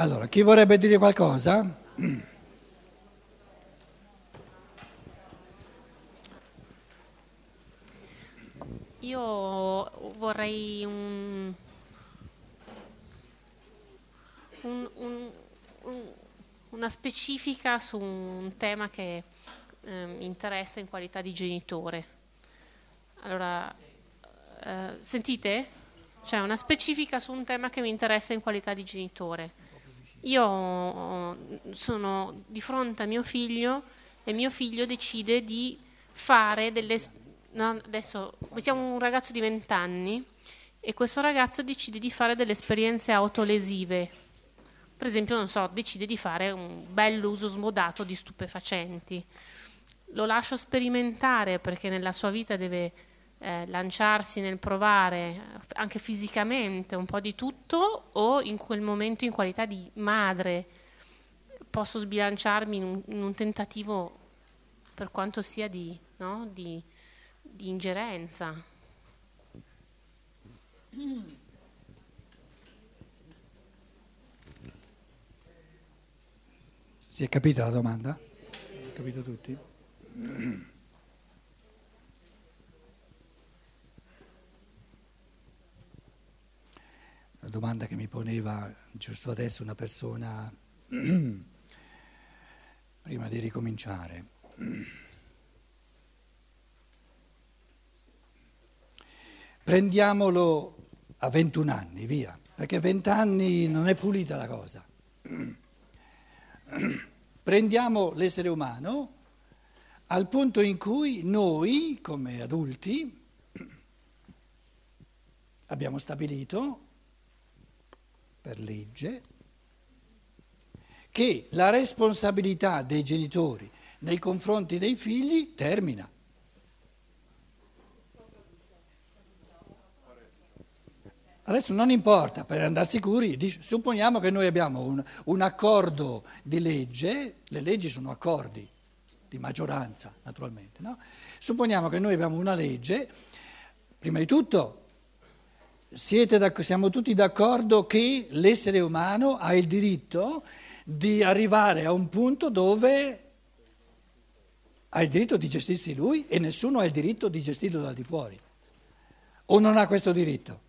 Allora, chi vorrebbe dire qualcosa? Io vorrei un, un, un, una specifica su un tema che eh, mi interessa in qualità di genitore. Allora, eh, sentite? C'è una specifica su un tema che mi interessa in qualità di genitore. Io sono di fronte a mio figlio e mio figlio decide di fare delle... No, adesso mettiamo un ragazzo di 20 anni e questo ragazzo decide di fare delle esperienze autolesive. Per esempio, non so, decide di fare un bell'uso smodato di stupefacenti. Lo lascio sperimentare perché nella sua vita deve eh, lanciarsi nel provare anche fisicamente un po' di tutto o in quel momento in qualità di madre posso sbilanciarmi in un, in un tentativo per quanto sia di, no? di, di ingerenza. Si è capita la domanda? Capito tutti? Domanda che mi poneva giusto adesso una persona prima di ricominciare. Prendiamolo a 21 anni, via, perché a 20 anni non è pulita la cosa. Prendiamo l'essere umano al punto in cui noi, come adulti, abbiamo stabilito per legge che la responsabilità dei genitori nei confronti dei figli termina. Adesso non importa, per andare sicuri, supponiamo che noi abbiamo un, un, accordo di legge, le leggi sono accordi di maggioranza naturalmente, no? supponiamo che noi abbiamo una legge, prima di tutto siamo tutti d'accordo che l'essere umano ha il diritto di arrivare a un punto dove ha il diritto di gestirsi lui e nessuno ha il diritto di gestirlo da di fuori. O non ha questo diritto?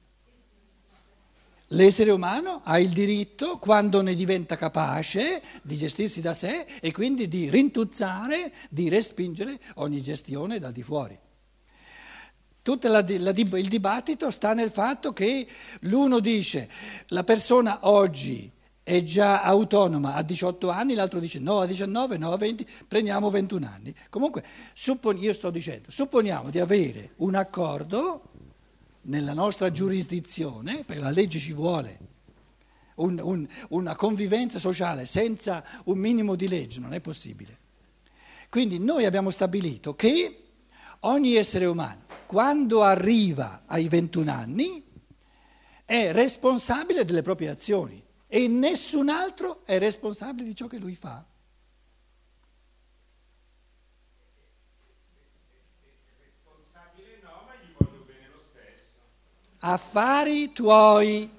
L'essere umano ha il diritto, quando ne diventa capace, di gestirsi da sé e quindi di rintuzzare, di respingere ogni gestione da di fuori. Tutto il dibattito sta nel fatto che l'uno dice la persona oggi è già autonoma a 18 anni, l'altro dice no a 19, no a 20, prendiamo 21 anni. Comunque, suppon, io sto dicendo, supponiamo di avere un accordo nella nostra giurisdizione, perché la legge ci vuole, un, un, una convivenza sociale senza un minimo di legge non è possibile. Quindi noi abbiamo stabilito che ogni essere umano, quando arriva ai 21 anni, è responsabile delle proprie azioni e nessun altro è responsabile di ciò che lui fa. Responsabile no, ma gli voglio bene lo stesso. Affari tuoi.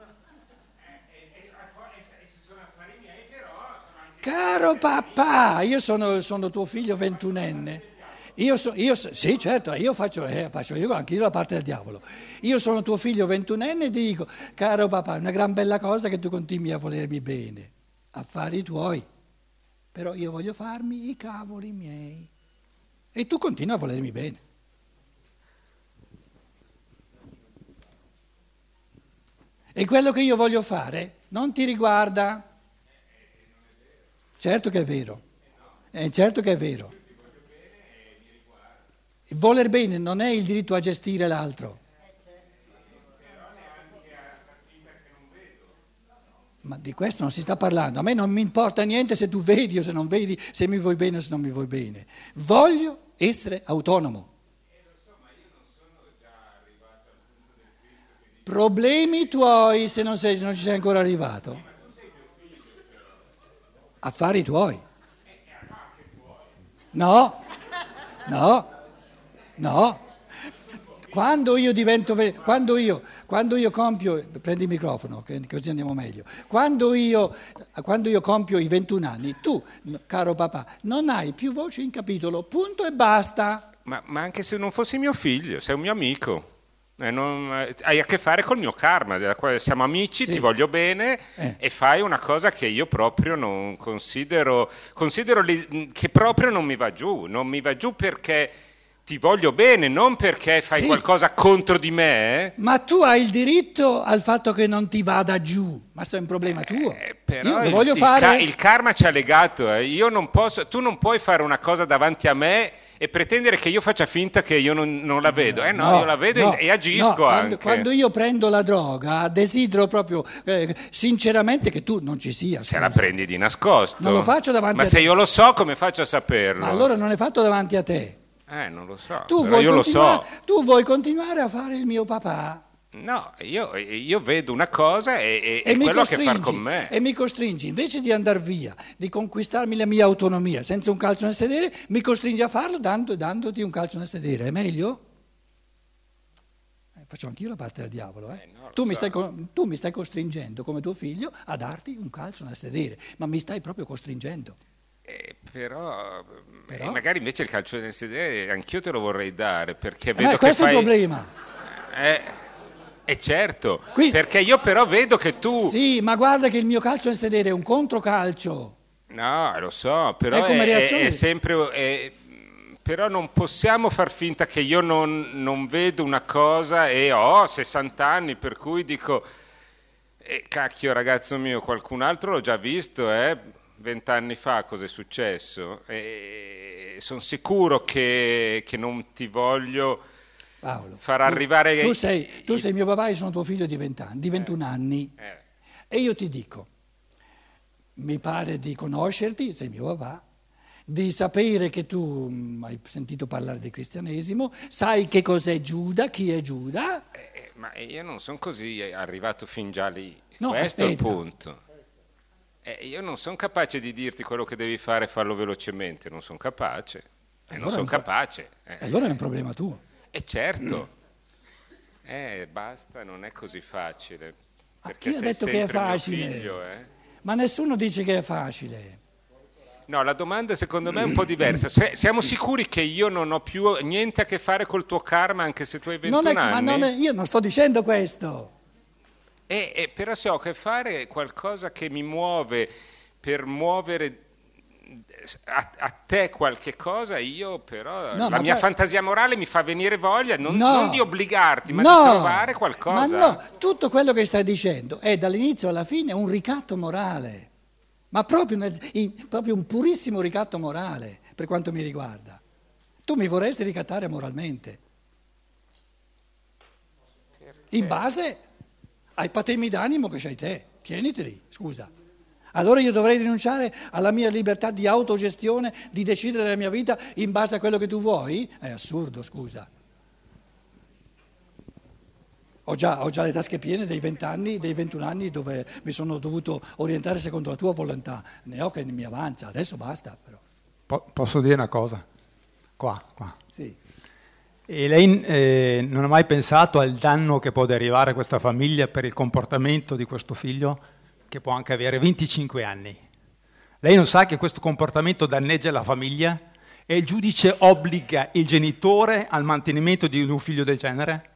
Caro papà, io sono, sono tuo figlio ventunenne. Io, so, io sì, certo, io faccio, eh, faccio io anche io la parte del diavolo. Io sono tuo figlio ventunenne e ti dico, caro papà, è una gran bella cosa che tu continui a volermi bene, affari tuoi, però io voglio farmi i cavoli miei. E tu continui a volermi bene. E quello che io voglio fare non ti riguarda. Certo che è vero, eh, certo che è vero. Voler bene non è il diritto a gestire l'altro. Ma di questo non si sta parlando. A me non mi importa niente se tu vedi o se non vedi, se mi vuoi bene o se non mi vuoi bene. Voglio essere autonomo. Problemi tuoi se non, sei, non ci sei ancora arrivato. Affari tuoi. No, no. No, Quando io divento, ve- quando io, quando io compio, prendi il microfono così andiamo meglio, quando io, quando io compio i 21 anni, tu, caro papà, non hai più voce in capitolo, punto e basta. Ma, ma anche se non fossi mio figlio, sei un mio amico. Eh, non- eh, hai a che fare col mio karma, della quale siamo amici, Sì. ti voglio bene Eh. e fai una cosa che io proprio non considero, considero li- che proprio non mi va giù, non mi va giù perché ti voglio bene, non perché fai Sì. qualcosa contro di me. Ma tu hai il diritto al fatto che non ti vada giù, ma se è un problema tuo. Eh, però io lo il, voglio il fare. ca- il karma ci ha legato, eh. Io non posso, tu non puoi fare una cosa davanti a me e pretendere che io faccia finta che io non, non la vedo. Eh no, io la vedo no, e, e agisco no, quando, anche. quando io prendo la droga, desidero proprio eh, sinceramente che tu non ci sia. Se la prendi di nascosto. Non lo faccio davanti Ma a se te. io lo so, come faccio a saperlo? Ma allora non è fatto davanti a te. Eh, non lo so. Tu vuoi, io lo continuare, so. tu vuoi continuare a fare il mio papà No, io, io vedo una cosa e, e, e, mi quello che costringi, con me. e mi costringi, invece di andare via, di conquistarmi la mia autonomia senza un calcio nel sedere, mi costringi a farlo dando- dandoti un calcio nel sedere. È meglio? Eh, faccio anch'io la parte del diavolo. eh. Eh, no, tu, mi so. stai, co- tu mi stai costringendo come tuo figlio a darti un calcio nel sedere, ma mi stai proprio costringendo. Eh, però, Però? eh, magari invece il calcio nel sedere anch'io te lo vorrei dare perché Eh, vedo che questo fai... è il problema. Eh, eh, certo, Qui- perché io però vedo che tu... Sì, ma guarda che il mio calcio nel sedere è un controcalcio. No, lo so, però È come è, reazione. è sempre... è- però non possiamo far finta che io non, non vedo una cosa e ho 60 anni, per cui dico... eh, cacchio ragazzo mio, qualcun altro l'ho già visto, eh? Vent'anni fa cosa è successo? E sono sicuro che, che non ti voglio Paolo, far tu- arrivare... Tu sei, tu sei mio papà e sono tuo figlio di 20 anni, di 21 anni. Eh. E io ti dico, mi pare di conoscerti, sei mio papà, di sapere che tu mm, hai sentito parlare del cristianesimo, sai che cos'è Giuda, chi è Giuda. Eh, ma io non sono così arrivato fin già lì. No, Questo è il aspetta. punto. Eh, io non sono capace di dirti quello che devi fare e farlo velocemente, non sono capace. E non Allora sono un pro- capace. E Eh, allora è un problema tuo. E certo. Eh, basta, non è così facile. Ma Perché chi ha detto che è facile? figlio, eh. Ma nessuno dice che è facile. No, la domanda secondo me è un po' diversa. Se- siamo sicuri che io non ho più niente a che fare col tuo karma anche se tu hai 21 Non è- ma anni? non è- io non sto dicendo questo. E, e però se ho a che fare qualcosa che mi muove per muovere a, a te qualche cosa, io però No, la mia poi- fantasia morale mi fa venire voglia non, No. non di obbligarti, ma No. di trovare qualcosa. Ma no, tutto quello che stai dicendo è dall'inizio alla fine un ricatto morale, ma proprio, nel- in- proprio un purissimo ricatto morale per quanto mi riguarda. Tu mi vorresti ricattare moralmente, in base ai patemi d'animo che c'hai te. Tieniteli, scusa. Allora io dovrei rinunciare alla mia libertà di autogestione, di decidere la mia vita in base a quello che tu vuoi? È assurdo, scusa. Ho già, ho già le tasche piene dei 20 anni, dei 21 anni dove mi sono dovuto orientare secondo la tua volontà. Ne ho che mi avanza, adesso basta però. Po- posso dire una cosa? Qua, qua. E lei eh, non ha mai pensato al danno che può derivare a questa famiglia per il comportamento di questo figlio, che può anche avere 25 anni? Lei non sa che questo comportamento danneggia la famiglia e il giudice obbliga il genitore al mantenimento di un figlio del genere?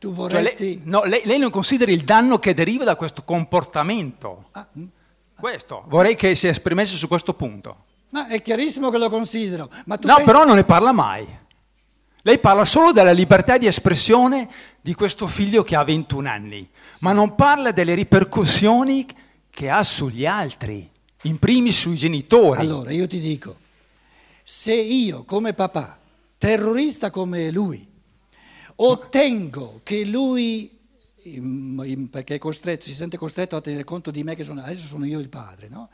Tu Cioè, vorresti... lei, no, lei, lei non considera il danno che deriva da questo comportamento. Ah, mm. Questo, vorrei che si esprimesse su questo punto. ma è chiarissimo che lo considero. Ma tu No, pensi- però non ne parla mai. Lei parla solo della libertà di espressione di questo figlio che ha 21 anni, ma non parla delle ripercussioni che ha sugli altri, in primis sui genitori. Allora, io ti dico, se io come papà, terrorista come lui, ottengo che lui, perché è costretto, si sente costretto a tenere conto di me, che sono, adesso sono io il padre, no?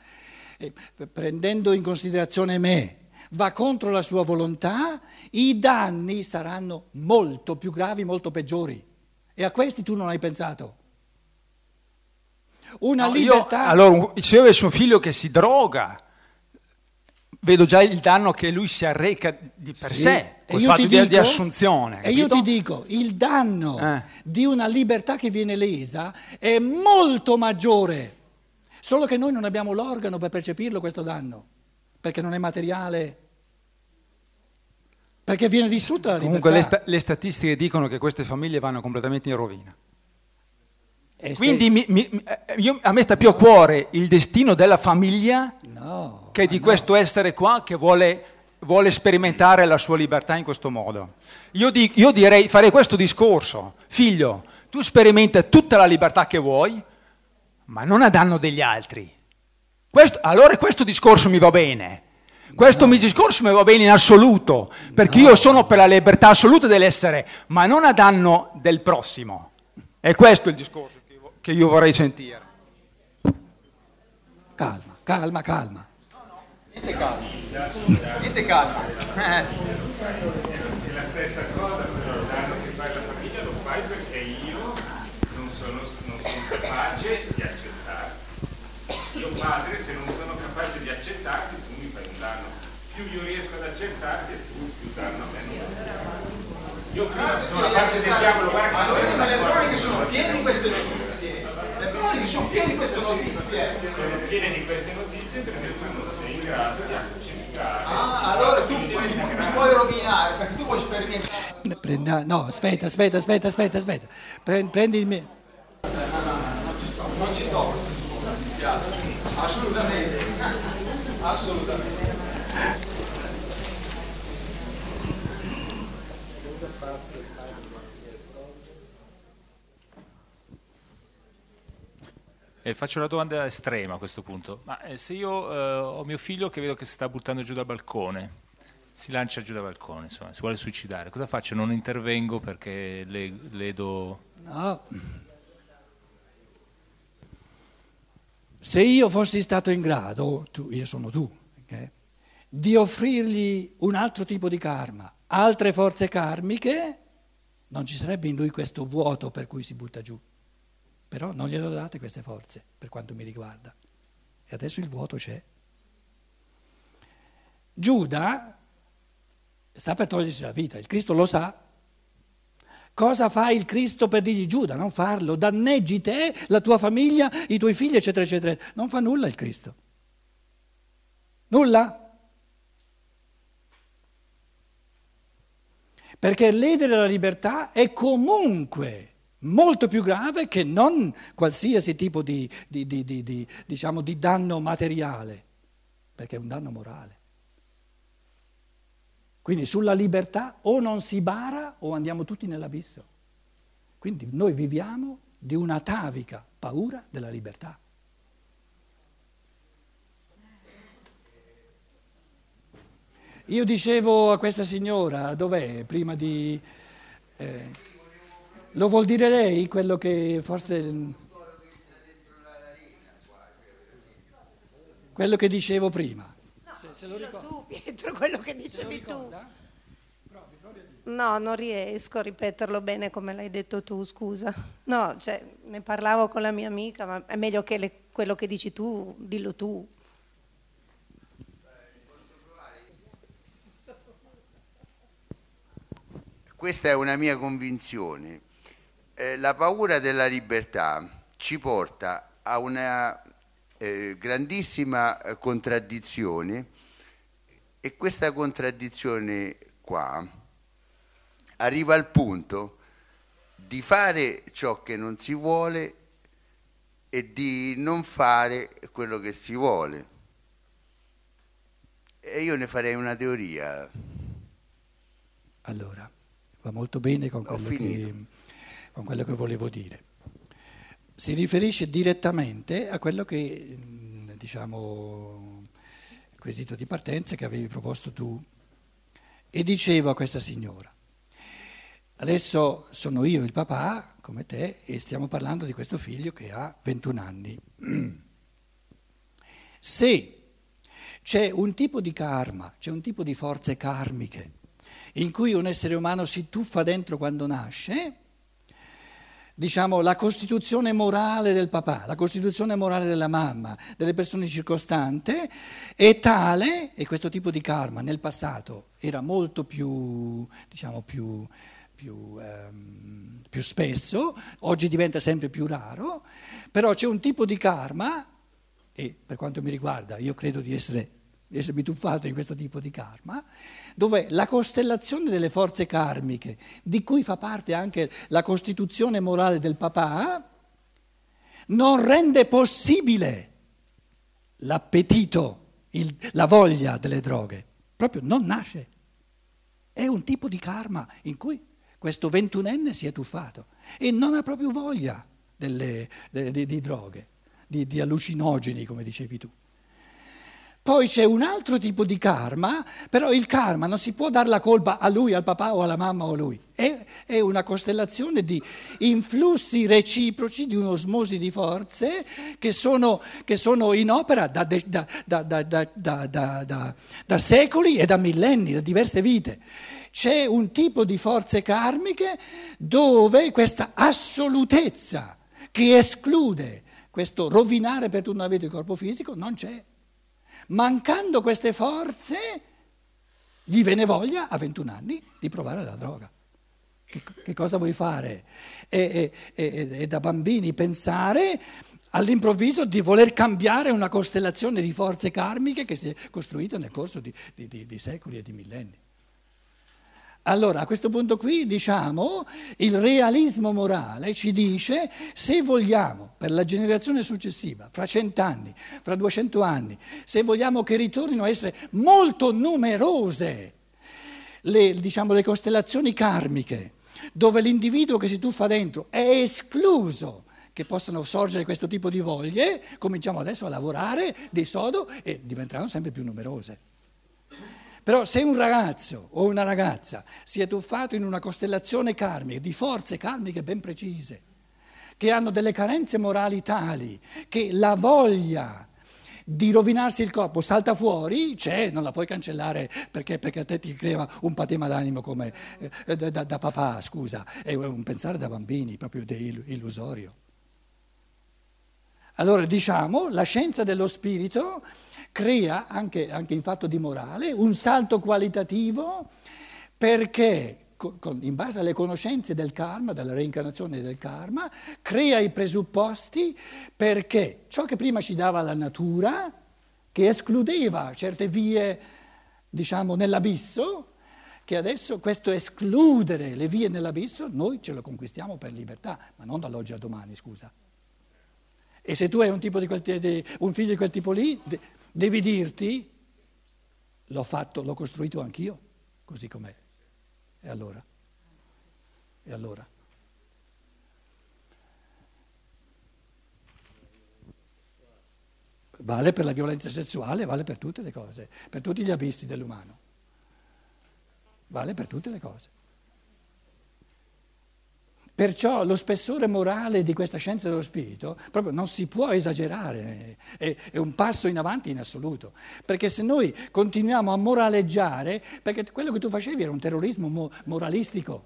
Prendendo in considerazione me, va contro la sua volontà, i danni saranno molto più gravi, molto peggiori. E a questi tu non hai pensato. Una No, io- libertà... allora, un- se io avessi un figlio che si droga, vedo già il danno che lui si arreca di per Sì, sé. Col io fatto dico- di assunzione. E io ti dico, il danno Eh. di una libertà che viene lesa è molto maggiore, solo che noi non abbiamo l'organo per percepirlo questo danno, perché non è materiale, perché viene distrutta la Comunque le, libertà. sta- le statistiche dicono che queste famiglie vanno completamente in rovina. E stai- Quindi mi- mi- mi- eh, io- a me sta più a cuore il destino della famiglia No, che di questo essere qua che vuole, vuole sperimentare la sua libertà in questo modo. Io, di- io direi, farei questo discorso, figlio, tu sperimenta tutta la libertà che vuoi, ma non a danno degli altri. Questo- allora questo discorso mi va bene. Questo mi discorso mi va bene in assoluto, perché io sono per la libertà assoluta dell'essere, ma non a danno del prossimo. E questo è il discorso che io- vorrei sentire. calma, calma, calma. Niente calma. Niente calma. È la stessa cosa, però il danno che fai alla famiglia lo fai perché io non sono, non sono capace di accettarti. Io padre, se non sono capace di accettarti, tu mi fai un danno. Più io riesco ad accettarti, tu più danno a me. Io più sono la parte del diavolo, guarda che non è una cosa- sono piene di queste notizie. Le croniche sono piene di queste notizie. sono piene di queste notizie perché tu non sei in grado di accettare. Ah, allora tu mi, mi puoi rovinare perché tu vuoi sperimentare. Prenda- no, aspetta, aspetta, aspetta, aspetta, aspetta. Pre- prendi il mio... Non ci sto, non ci sto. Mi. Assolutamente. Assolutamente. Eh, faccio una domanda estrema a questo punto. Ma eh, se io eh, ho mio figlio che vedo che si sta buttando giù dal balcone, si lancia giù dal balcone, insomma, si vuole suicidare, cosa faccio? Non intervengo perché le, ledo... No. Se io fossi stato in grado, tu- io sono tu, ok, di offrirgli un altro tipo di karma, altre forze karmiche, non ci sarebbe in lui questo vuoto per cui si butta giù. Però non glielo date queste forze, per quanto mi riguarda. E adesso il vuoto c'è. Giuda sta per togliersi la vita, il Cristo lo sa. Cosa fa il Cristo per dirgli Giuda? Non farlo, danneggi te, la tua famiglia, i tuoi figli, eccetera, eccetera. Non fa nulla il Cristo. Nulla. Perché ledere la libertà è comunque molto più grave che non qualsiasi tipo di, di- di- di- di- diciamo, di danno materiale, perché è un danno morale. Quindi sulla libertà o non si bara o andiamo tutti nell'abisso. Quindi noi viviamo di un'atavica paura della libertà. Io dicevo a questa signora, dov'è, prima di... eh, lo vuol dire lei quello che forse... Quello che dicevo prima. Se, se lo ricorda. tu Pietro, quello che dicevi tu. No, non riesco a ripeterlo bene come l'hai detto tu, scusa. No, cioè, ne parlavo con la mia amica, ma è meglio che le- quello che dici tu, dillo tu. Questa è una mia convinzione. Eh, la paura della libertà ci porta a una eh, grandissima eh, contraddizione e questa contraddizione qua arriva al punto di fare ciò che non si vuole e di non fare quello che si vuole. E io ne farei una teoria. Allora, va molto bene con quello, che. Con quello che volevo dire. Si riferisce direttamente a quello che, mh, diciamo, quesito di partenza che avevi proposto tu. E dicevo a questa signora, adesso sono io il papà, come te, e stiamo parlando di questo figlio che ha 21 anni. Se c'è un tipo di karma, c'è un tipo di forze karmiche in cui un essere umano si tuffa dentro quando nasce, diciamo, la costituzione morale del papà, la costituzione morale della mamma, delle persone circostanti, è tale, e questo tipo di karma nel passato era molto più, diciamo, più, più, ehm, più spesso, oggi diventa sempre più raro, però c'è un tipo di karma, e per quanto mi riguarda io credo di essere di essermi tuffato in questo tipo di karma, dove la costellazione delle forze karmiche, di cui fa parte anche la costituzione morale del papà, non rende possibile l'appetito, il, la voglia delle droghe, proprio non nasce. È un tipo di karma in cui questo ventunenne si è tuffato e non ha proprio voglia delle, de, de, di droghe, di, di allucinogeni, come dicevi tu. Poi c'è un altro tipo di karma, però il karma non si può dare la colpa a lui, al papà o alla mamma o a lui. È, è una costellazione di influssi reciproci, di un'osmosi di forze che sono, che sono in opera da, da, da, da secoli e da millenni, da diverse vite. C'è un tipo di forze karmiche dove questa assolutezza che esclude questo rovinare per tutta una vita il corpo fisico non c'è. Mancando queste forze, gli viene voglia a 21 anni di provare la droga. Che, che cosa vuoi fare? E, e, e, da bambini pensare all'improvviso di voler cambiare una costellazione di forze karmiche che si è costruita nel corso di, di, di, di secoli e di millenni. Allora, a questo punto qui, diciamo, il realismo morale ci dice se vogliamo per la generazione successiva, fra cent'anni, fra duecento anni, se vogliamo che ritornino a essere molto numerose le, diciamo, le costellazioni karmiche, dove l'individuo che si tuffa dentro è escluso che possano sorgere questo tipo di voglie, cominciamo adesso a lavorare di sodo e diventeranno sempre più numerose. Però se un ragazzo o una ragazza si è tuffato in una costellazione karmica, di forze karmiche ben precise, che hanno delle carenze morali tali che la voglia di rovinarsi il corpo salta fuori, c'è, non la puoi cancellare perché, perché a te ti crea un patema d'animo come eh, da, da, papà, scusa, è un pensare da bambini, proprio illusorio. Allora diciamo, la scienza dello spirito crea anche, anche in fatto di morale un salto qualitativo perché in base alle conoscenze del karma, della reincarnazione del karma, crea i presupposti perché ciò che prima ci dava la natura, che escludeva certe vie, diciamo, nell'abisso, che adesso questo escludere le vie nell'abisso, noi ce lo conquistiamo per libertà, ma non dall'oggi al domani, scusa. E se tu hai un, quel, un figlio di quel tipo lì, devi dirti, l'ho fatto, l'ho costruito anch'io, così com'è. E allora? E allora? Vale per la violenza sessuale, vale per tutte le cose, per tutti gli abissi dell'umano. Vale per tutte le cose. Perciò lo spessore morale di questa scienza dello spirito proprio non si può esagerare, è, è, un passo in avanti in assoluto, perché se noi continuiamo a moraleggiare, perché quello che tu facevi era un terrorismo mo- moralistico.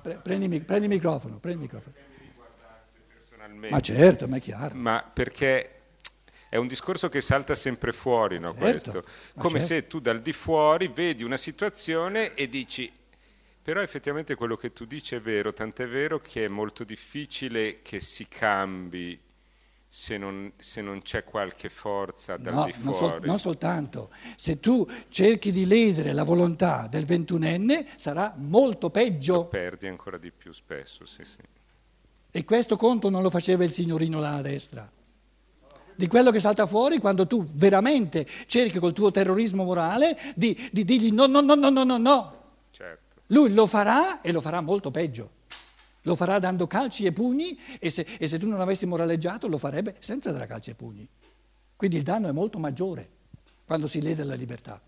Pre- prendi, prendi, il microfono, prendi il microfono. Ma certo, ma è chiaro. Ma perché è un discorso che salta sempre fuori, no, certo, Come certo. se tu dal di fuori vedi una situazione e dici però effettivamente quello che tu dici è vero, tant'è vero che è molto difficile che si cambi se non, se non c'è qualche forza dal no, di fuori. Non, sol, non soltanto, se tu cerchi di ledere la volontà del ventunenne sarà molto peggio. Lo perdi ancora di più spesso, sì, sì. E questo conto non lo faceva il signorino là a destra. Di quello che salta fuori quando tu veramente cerchi col tuo terrorismo morale di, di dirgli no, no, no, no, no, no, no. Certo. Lui lo farà e lo farà molto peggio. Lo farà dando calci e pugni e se, e se tu non avessi moraleggiato lo farebbe senza dare calci e pugni. Quindi il danno è molto maggiore quando si lede la libertà.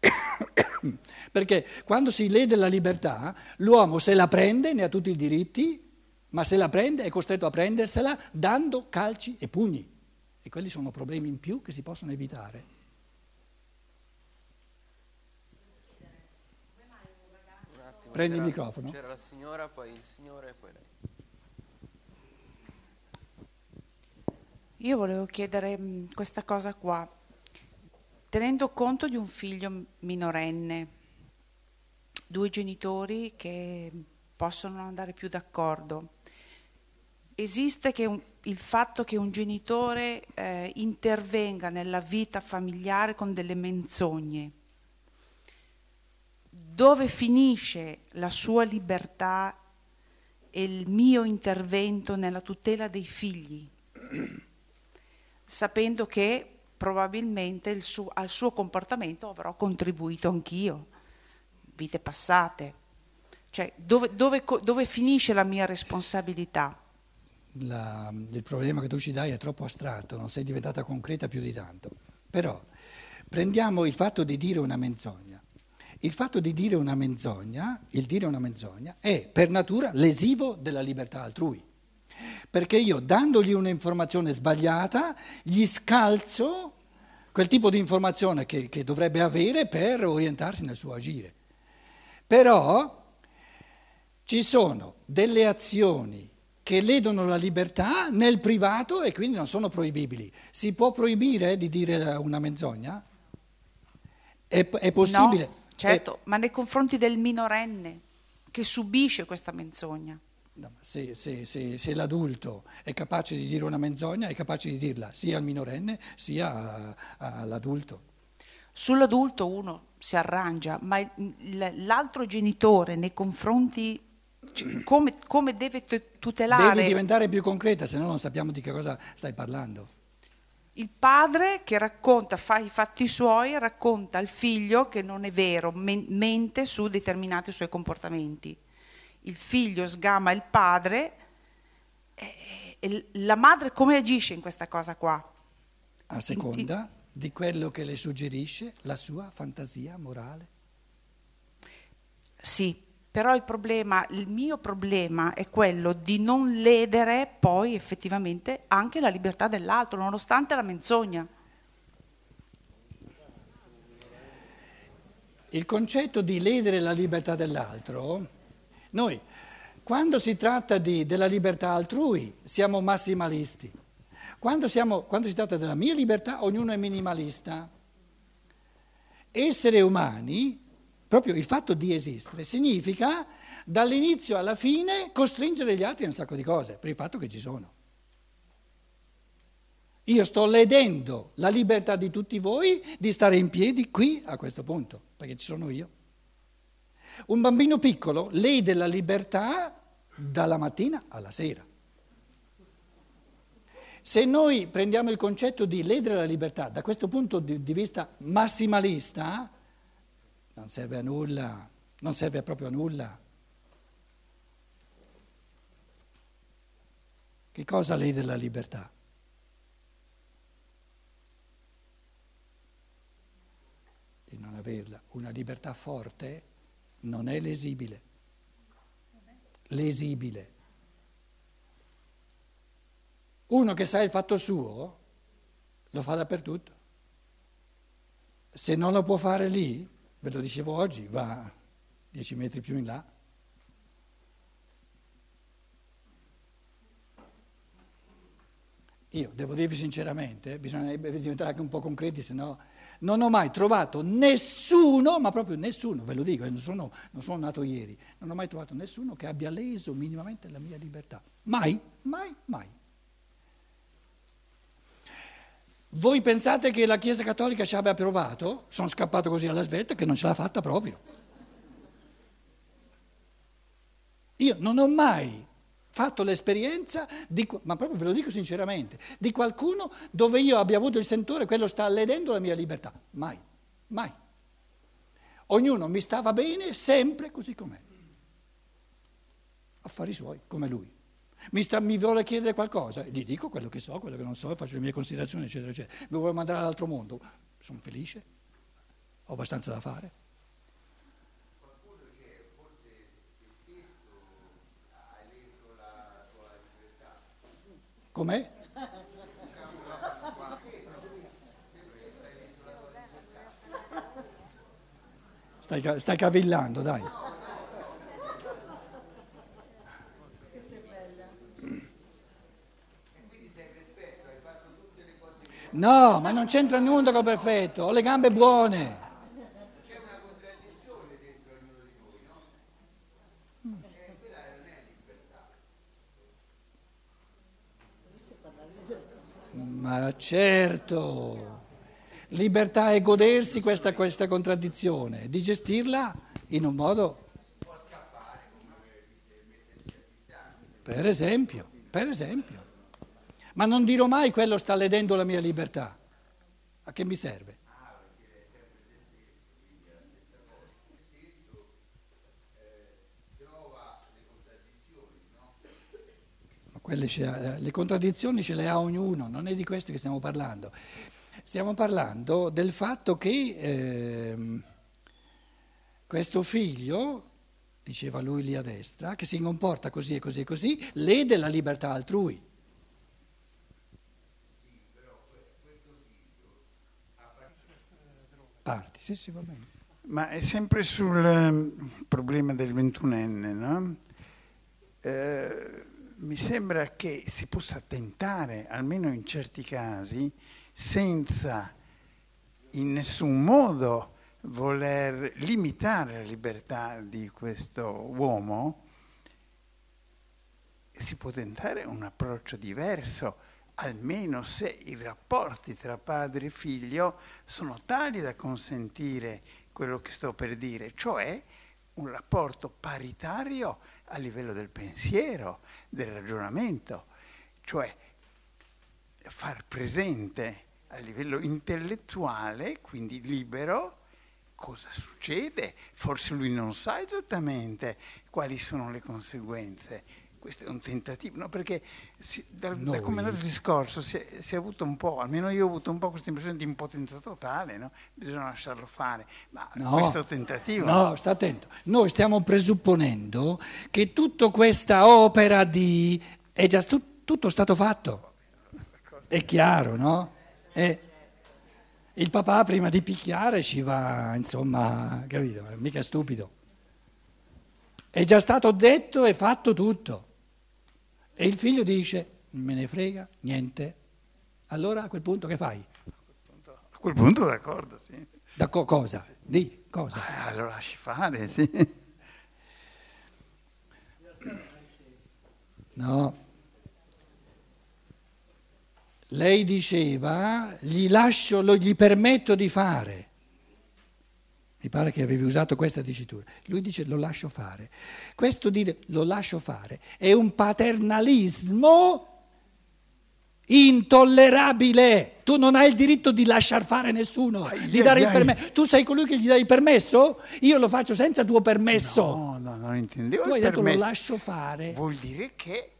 Perché quando si lede la libertà, l'uomo se la prende ne ha tutti i diritti, ma se la prende è costretto a prendersela dando calci e pugni. E quelli sono problemi in più che si possono evitare. Prendi il microfono. C'era la signora, poi il signore e poi lei. Io volevo chiedere mh, questa cosa qua. Tenendo conto di un figlio minorenne, due genitori che possono non andare più d'accordo, esiste che un- il fatto che un genitore eh, intervenga nella vita familiare con delle menzogne, dove finisce la sua libertà e il mio intervento nella tutela dei figli? sapendo che probabilmente il suo- al suo comportamento avrò contribuito anch'io, vite passate. Cioè, dove, dove dove finisce la mia responsabilità? La- il problema che tu ci dai è troppo astratto, non sei diventata concreta più di tanto. Però prendiamo il fatto di dire una menzogna. Il fatto di dire una menzogna, il dire una menzogna, è per natura lesivo della libertà altrui. Perché io, dandogli un'informazione sbagliata, gli scalzo quel tipo di informazione che, che dovrebbe avere per orientarsi nel suo agire. Però ci sono delle azioni che ledono la libertà nel privato e quindi non sono proibibili. Si può proibire di dire una menzogna? È, è possibile? No, certo, ma nei confronti del minorenne che subisce questa menzogna. No, se, se- se- se l'adulto è capace di dire una menzogna, è capace di dirla sia al minorenne sia all'adulto. Sull'adulto uno si arrangia, ma l'altro genitore nei confronti, cioè, come, come deve tu- tutelare Devi diventare più concreta, se no non sappiamo di che cosa stai parlando. Il padre che racconta, fa i fatti suoi, racconta al figlio che non è vero, men- mente su determinati suoi comportamenti. Il figlio sgama il padre e, e la madre come agisce in questa cosa qua? A seconda di quello che le suggerisce la sua fantasia morale. Sì, però il problema, il mio problema è quello di non ledere poi effettivamente anche la libertà dell'altro, nonostante la menzogna. Il concetto di ledere la libertà dell'altro, noi quando si tratta di- della libertà altrui siamo massimalisti, quando, siamo- quando si tratta della mia libertà ognuno è minimalista. Essere umani, proprio il fatto di esistere, significa dall'inizio alla fine costringere gli altri a un sacco di cose, per il fatto che ci sono. Io sto ledendo la libertà di tutti voi di stare in piedi qui a questo punto, perché ci sono io. Un bambino piccolo lede la libertà dalla mattina alla sera. Se noi prendiamo il concetto di ledere la libertà da questo punto di, vista massimalista, non serve a nulla, non serve proprio a nulla. Che cosa lede la libertà? Di non averla. Una libertà forte non è lesibile. Lesibile. Uno che sa il fatto suo lo fa dappertutto. Se non lo può fare lì, ve lo dicevo oggi, va dieci metri più in là. Io devo dirvi sinceramente, bisognerebbe diventare anche un po' concreti, se no non ho mai trovato nessuno, ma proprio nessuno, ve lo dico, non sono, non sono nato ieri, non ho mai trovato nessuno che abbia leso minimamente la mia libertà. Mai, mai, mai. Voi pensate che la Chiesa Cattolica ci abbia provato? Sono scappato così alla svelta che non ce l'ha fatta proprio. Io non ho mai fatto l'esperienza, di, ma proprio ve lo dico sinceramente, di qualcuno dove io abbia avuto il sentore, quello sta ledendo la mia libertà. Mai, mai. Ognuno mi stava bene sempre così com'è. Affari suoi, come lui. Mi, sta, mi vuole chiedere qualcosa, gli dico quello che so, quello che non so, faccio le mie considerazioni, eccetera, eccetera. Mi vuole mandare all'altro mondo, sono felice, ho abbastanza da fare. Com'è? Stai, stai cavillando, dai. No, ma non c'entra nulla con perfetto, ho le gambe buone. C'è una contraddizione dentro ognuno di voi, no? Quella non è libertà. Ma certo, libertà è godersi questa, questa contraddizione, di gestirla in un modo... Per esempio, per esempio. Ma non dirò mai quello sta ledendo la mia libertà. A che mi serve? Le contraddizioni ce le ha ognuno, non è di queste che stiamo parlando. Stiamo parlando del fatto che ehm, questo figlio, diceva lui lì a destra, che si comporta così e così e così, lede la libertà altrui. Parti, sì, sì, va bene. Ma è sempre sul ehm, problema del ventunenne, no? Eh, mi sembra che si possa tentare, almeno in certi casi, senza in nessun modo voler limitare la libertà di questo uomo, si può tentare un approccio diverso, almeno se i rapporti tra padre e figlio sono tali da consentire quello che sto per dire, cioè un rapporto paritario a livello del pensiero, del ragionamento, cioè far presente a livello intellettuale, quindi libero, cosa succede. Forse lui non sa esattamente quali sono le conseguenze. Questo è un tentativo, no? perché si, dal, da come è andato il discorso si è, si è, avuto un po', almeno io ho avuto un po' questa impressione di impotenza totale, no? bisogna lasciarlo fare, ma No, questo tentativo... No, sta attento. Noi stiamo presupponendo che tutta questa opera di... è già stu- tutto stato fatto. È chiaro, no? È- Il papà prima di picchiare ci va, insomma, capito? Mica stupido. È già stato detto e fatto tutto. E il figlio dice, non me ne frega, niente. Allora a quel punto che fai? A quel punto d'accordo, sì. Da co- cosa? Di cosa? Ah, lo lasci fare, sì. No. Lei diceva, gli lascio, lo, gli permetto di fare. Mi pare che avevi usato questa dicitura. Lui dice lo lascio fare. Questo dire lo lascio fare è un paternalismo intollerabile. Tu non hai il diritto di lasciar fare nessuno, di ai, dare il ai. permesso. Tu sei colui che gli dai il permesso? Io lo faccio senza tuo permesso. No, no, non intendevo Tu il hai detto lo permesso. lascio fare. Vuol dire che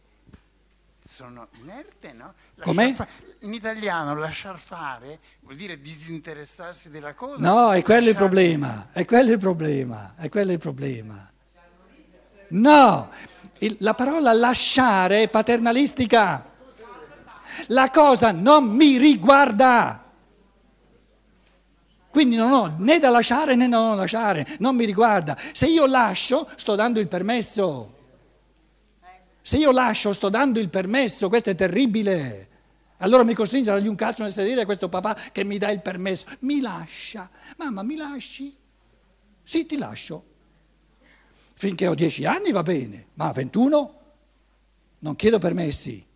sono inerte, no? Com'è? fa- in italiano lasciar fare vuol dire disinteressarsi della cosa. No, è quello il Lasciar- problema, è quello il problema, è quello il problema. No, il- la parola lasciare è paternalistica. La cosa non mi riguarda. Quindi non ho né da lasciare né da non lasciare, non mi riguarda. Se io lascio, sto dando il permesso. Se io lascio, sto dando il permesso, questo è terribile. Allora mi costringe a dargli un calcio nel sedere a questo papà che mi dà il permesso. Mi lascia. Mamma, mi lasci? Sì, ti lascio. Finché ho dieci anni va bene, ma a 21 non chiedo permessi.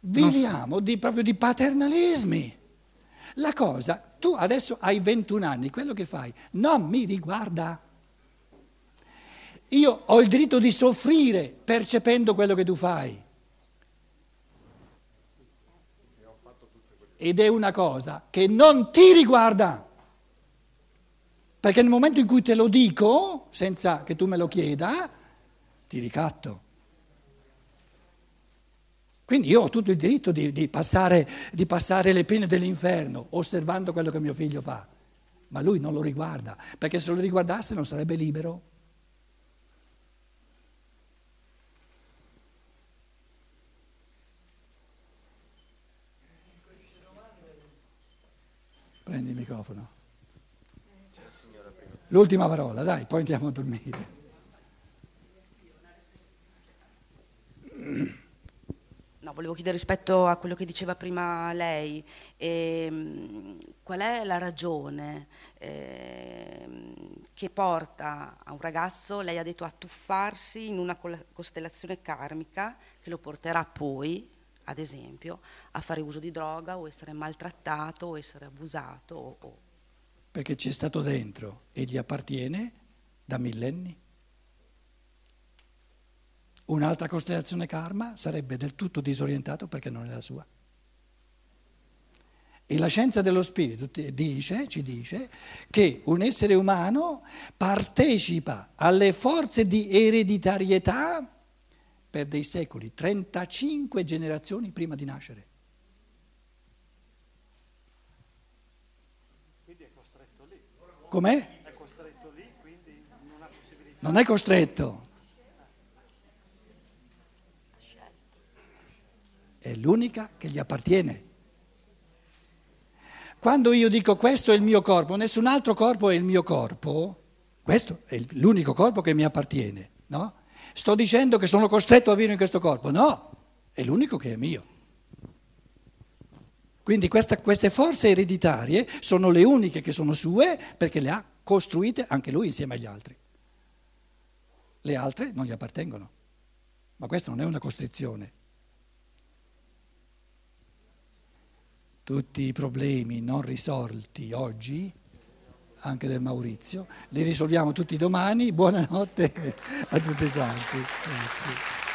Viviamo di, proprio di paternalismi. La cosa, tu adesso hai 21 anni, quello che fai non mi riguarda. Io ho il diritto di soffrire percependo quello che tu fai. Ed è una cosa che non ti riguarda. Perché nel momento in cui te lo dico, senza che tu me lo chieda, ti ricatto. Quindi io ho tutto il diritto di, di passare, di passare le pene dell'inferno osservando quello che mio figlio fa, ma lui non lo riguarda, perché se lo riguardasse non sarebbe libero. Prendi il microfono. L'ultima parola, dai, poi andiamo a dormire. No, volevo chiedere rispetto a quello che diceva prima lei, ehm, qual è la ragione ehm, che porta a un ragazzo, lei ha detto, a tuffarsi in una costellazione karmica che lo porterà poi, ad esempio, a fare uso di droga o essere maltrattato o essere abusato. O, o. Perché ci è stato dentro e gli appartiene da millenni. Un'altra costellazione karma sarebbe del tutto disorientato perché non è la sua. E la scienza dello spirito dice, ci dice che un essere umano partecipa alle forze di ereditarietà per dei secoli, 35 generazioni prima di nascere. Quindi è costretto lì. Com'è? È costretto lì, quindi non ha possibilità. Non è costretto. È l'unica che gli appartiene. Quando io dico questo è il mio corpo, nessun altro corpo è il mio corpo, questo è l'unico corpo che mi appartiene, no? Sto dicendo che sono costretto a vivere in questo corpo, no, è l'unico che è mio. Quindi questa, queste forze ereditarie sono le uniche che sono sue perché le ha costruite anche lui insieme agli altri. Le altre non gli appartengono, ma questa non è una costrizione. tutti i problemi non risolti oggi, anche del Maurizio, li risolviamo tutti domani. Buonanotte a tutti quanti. Grazie.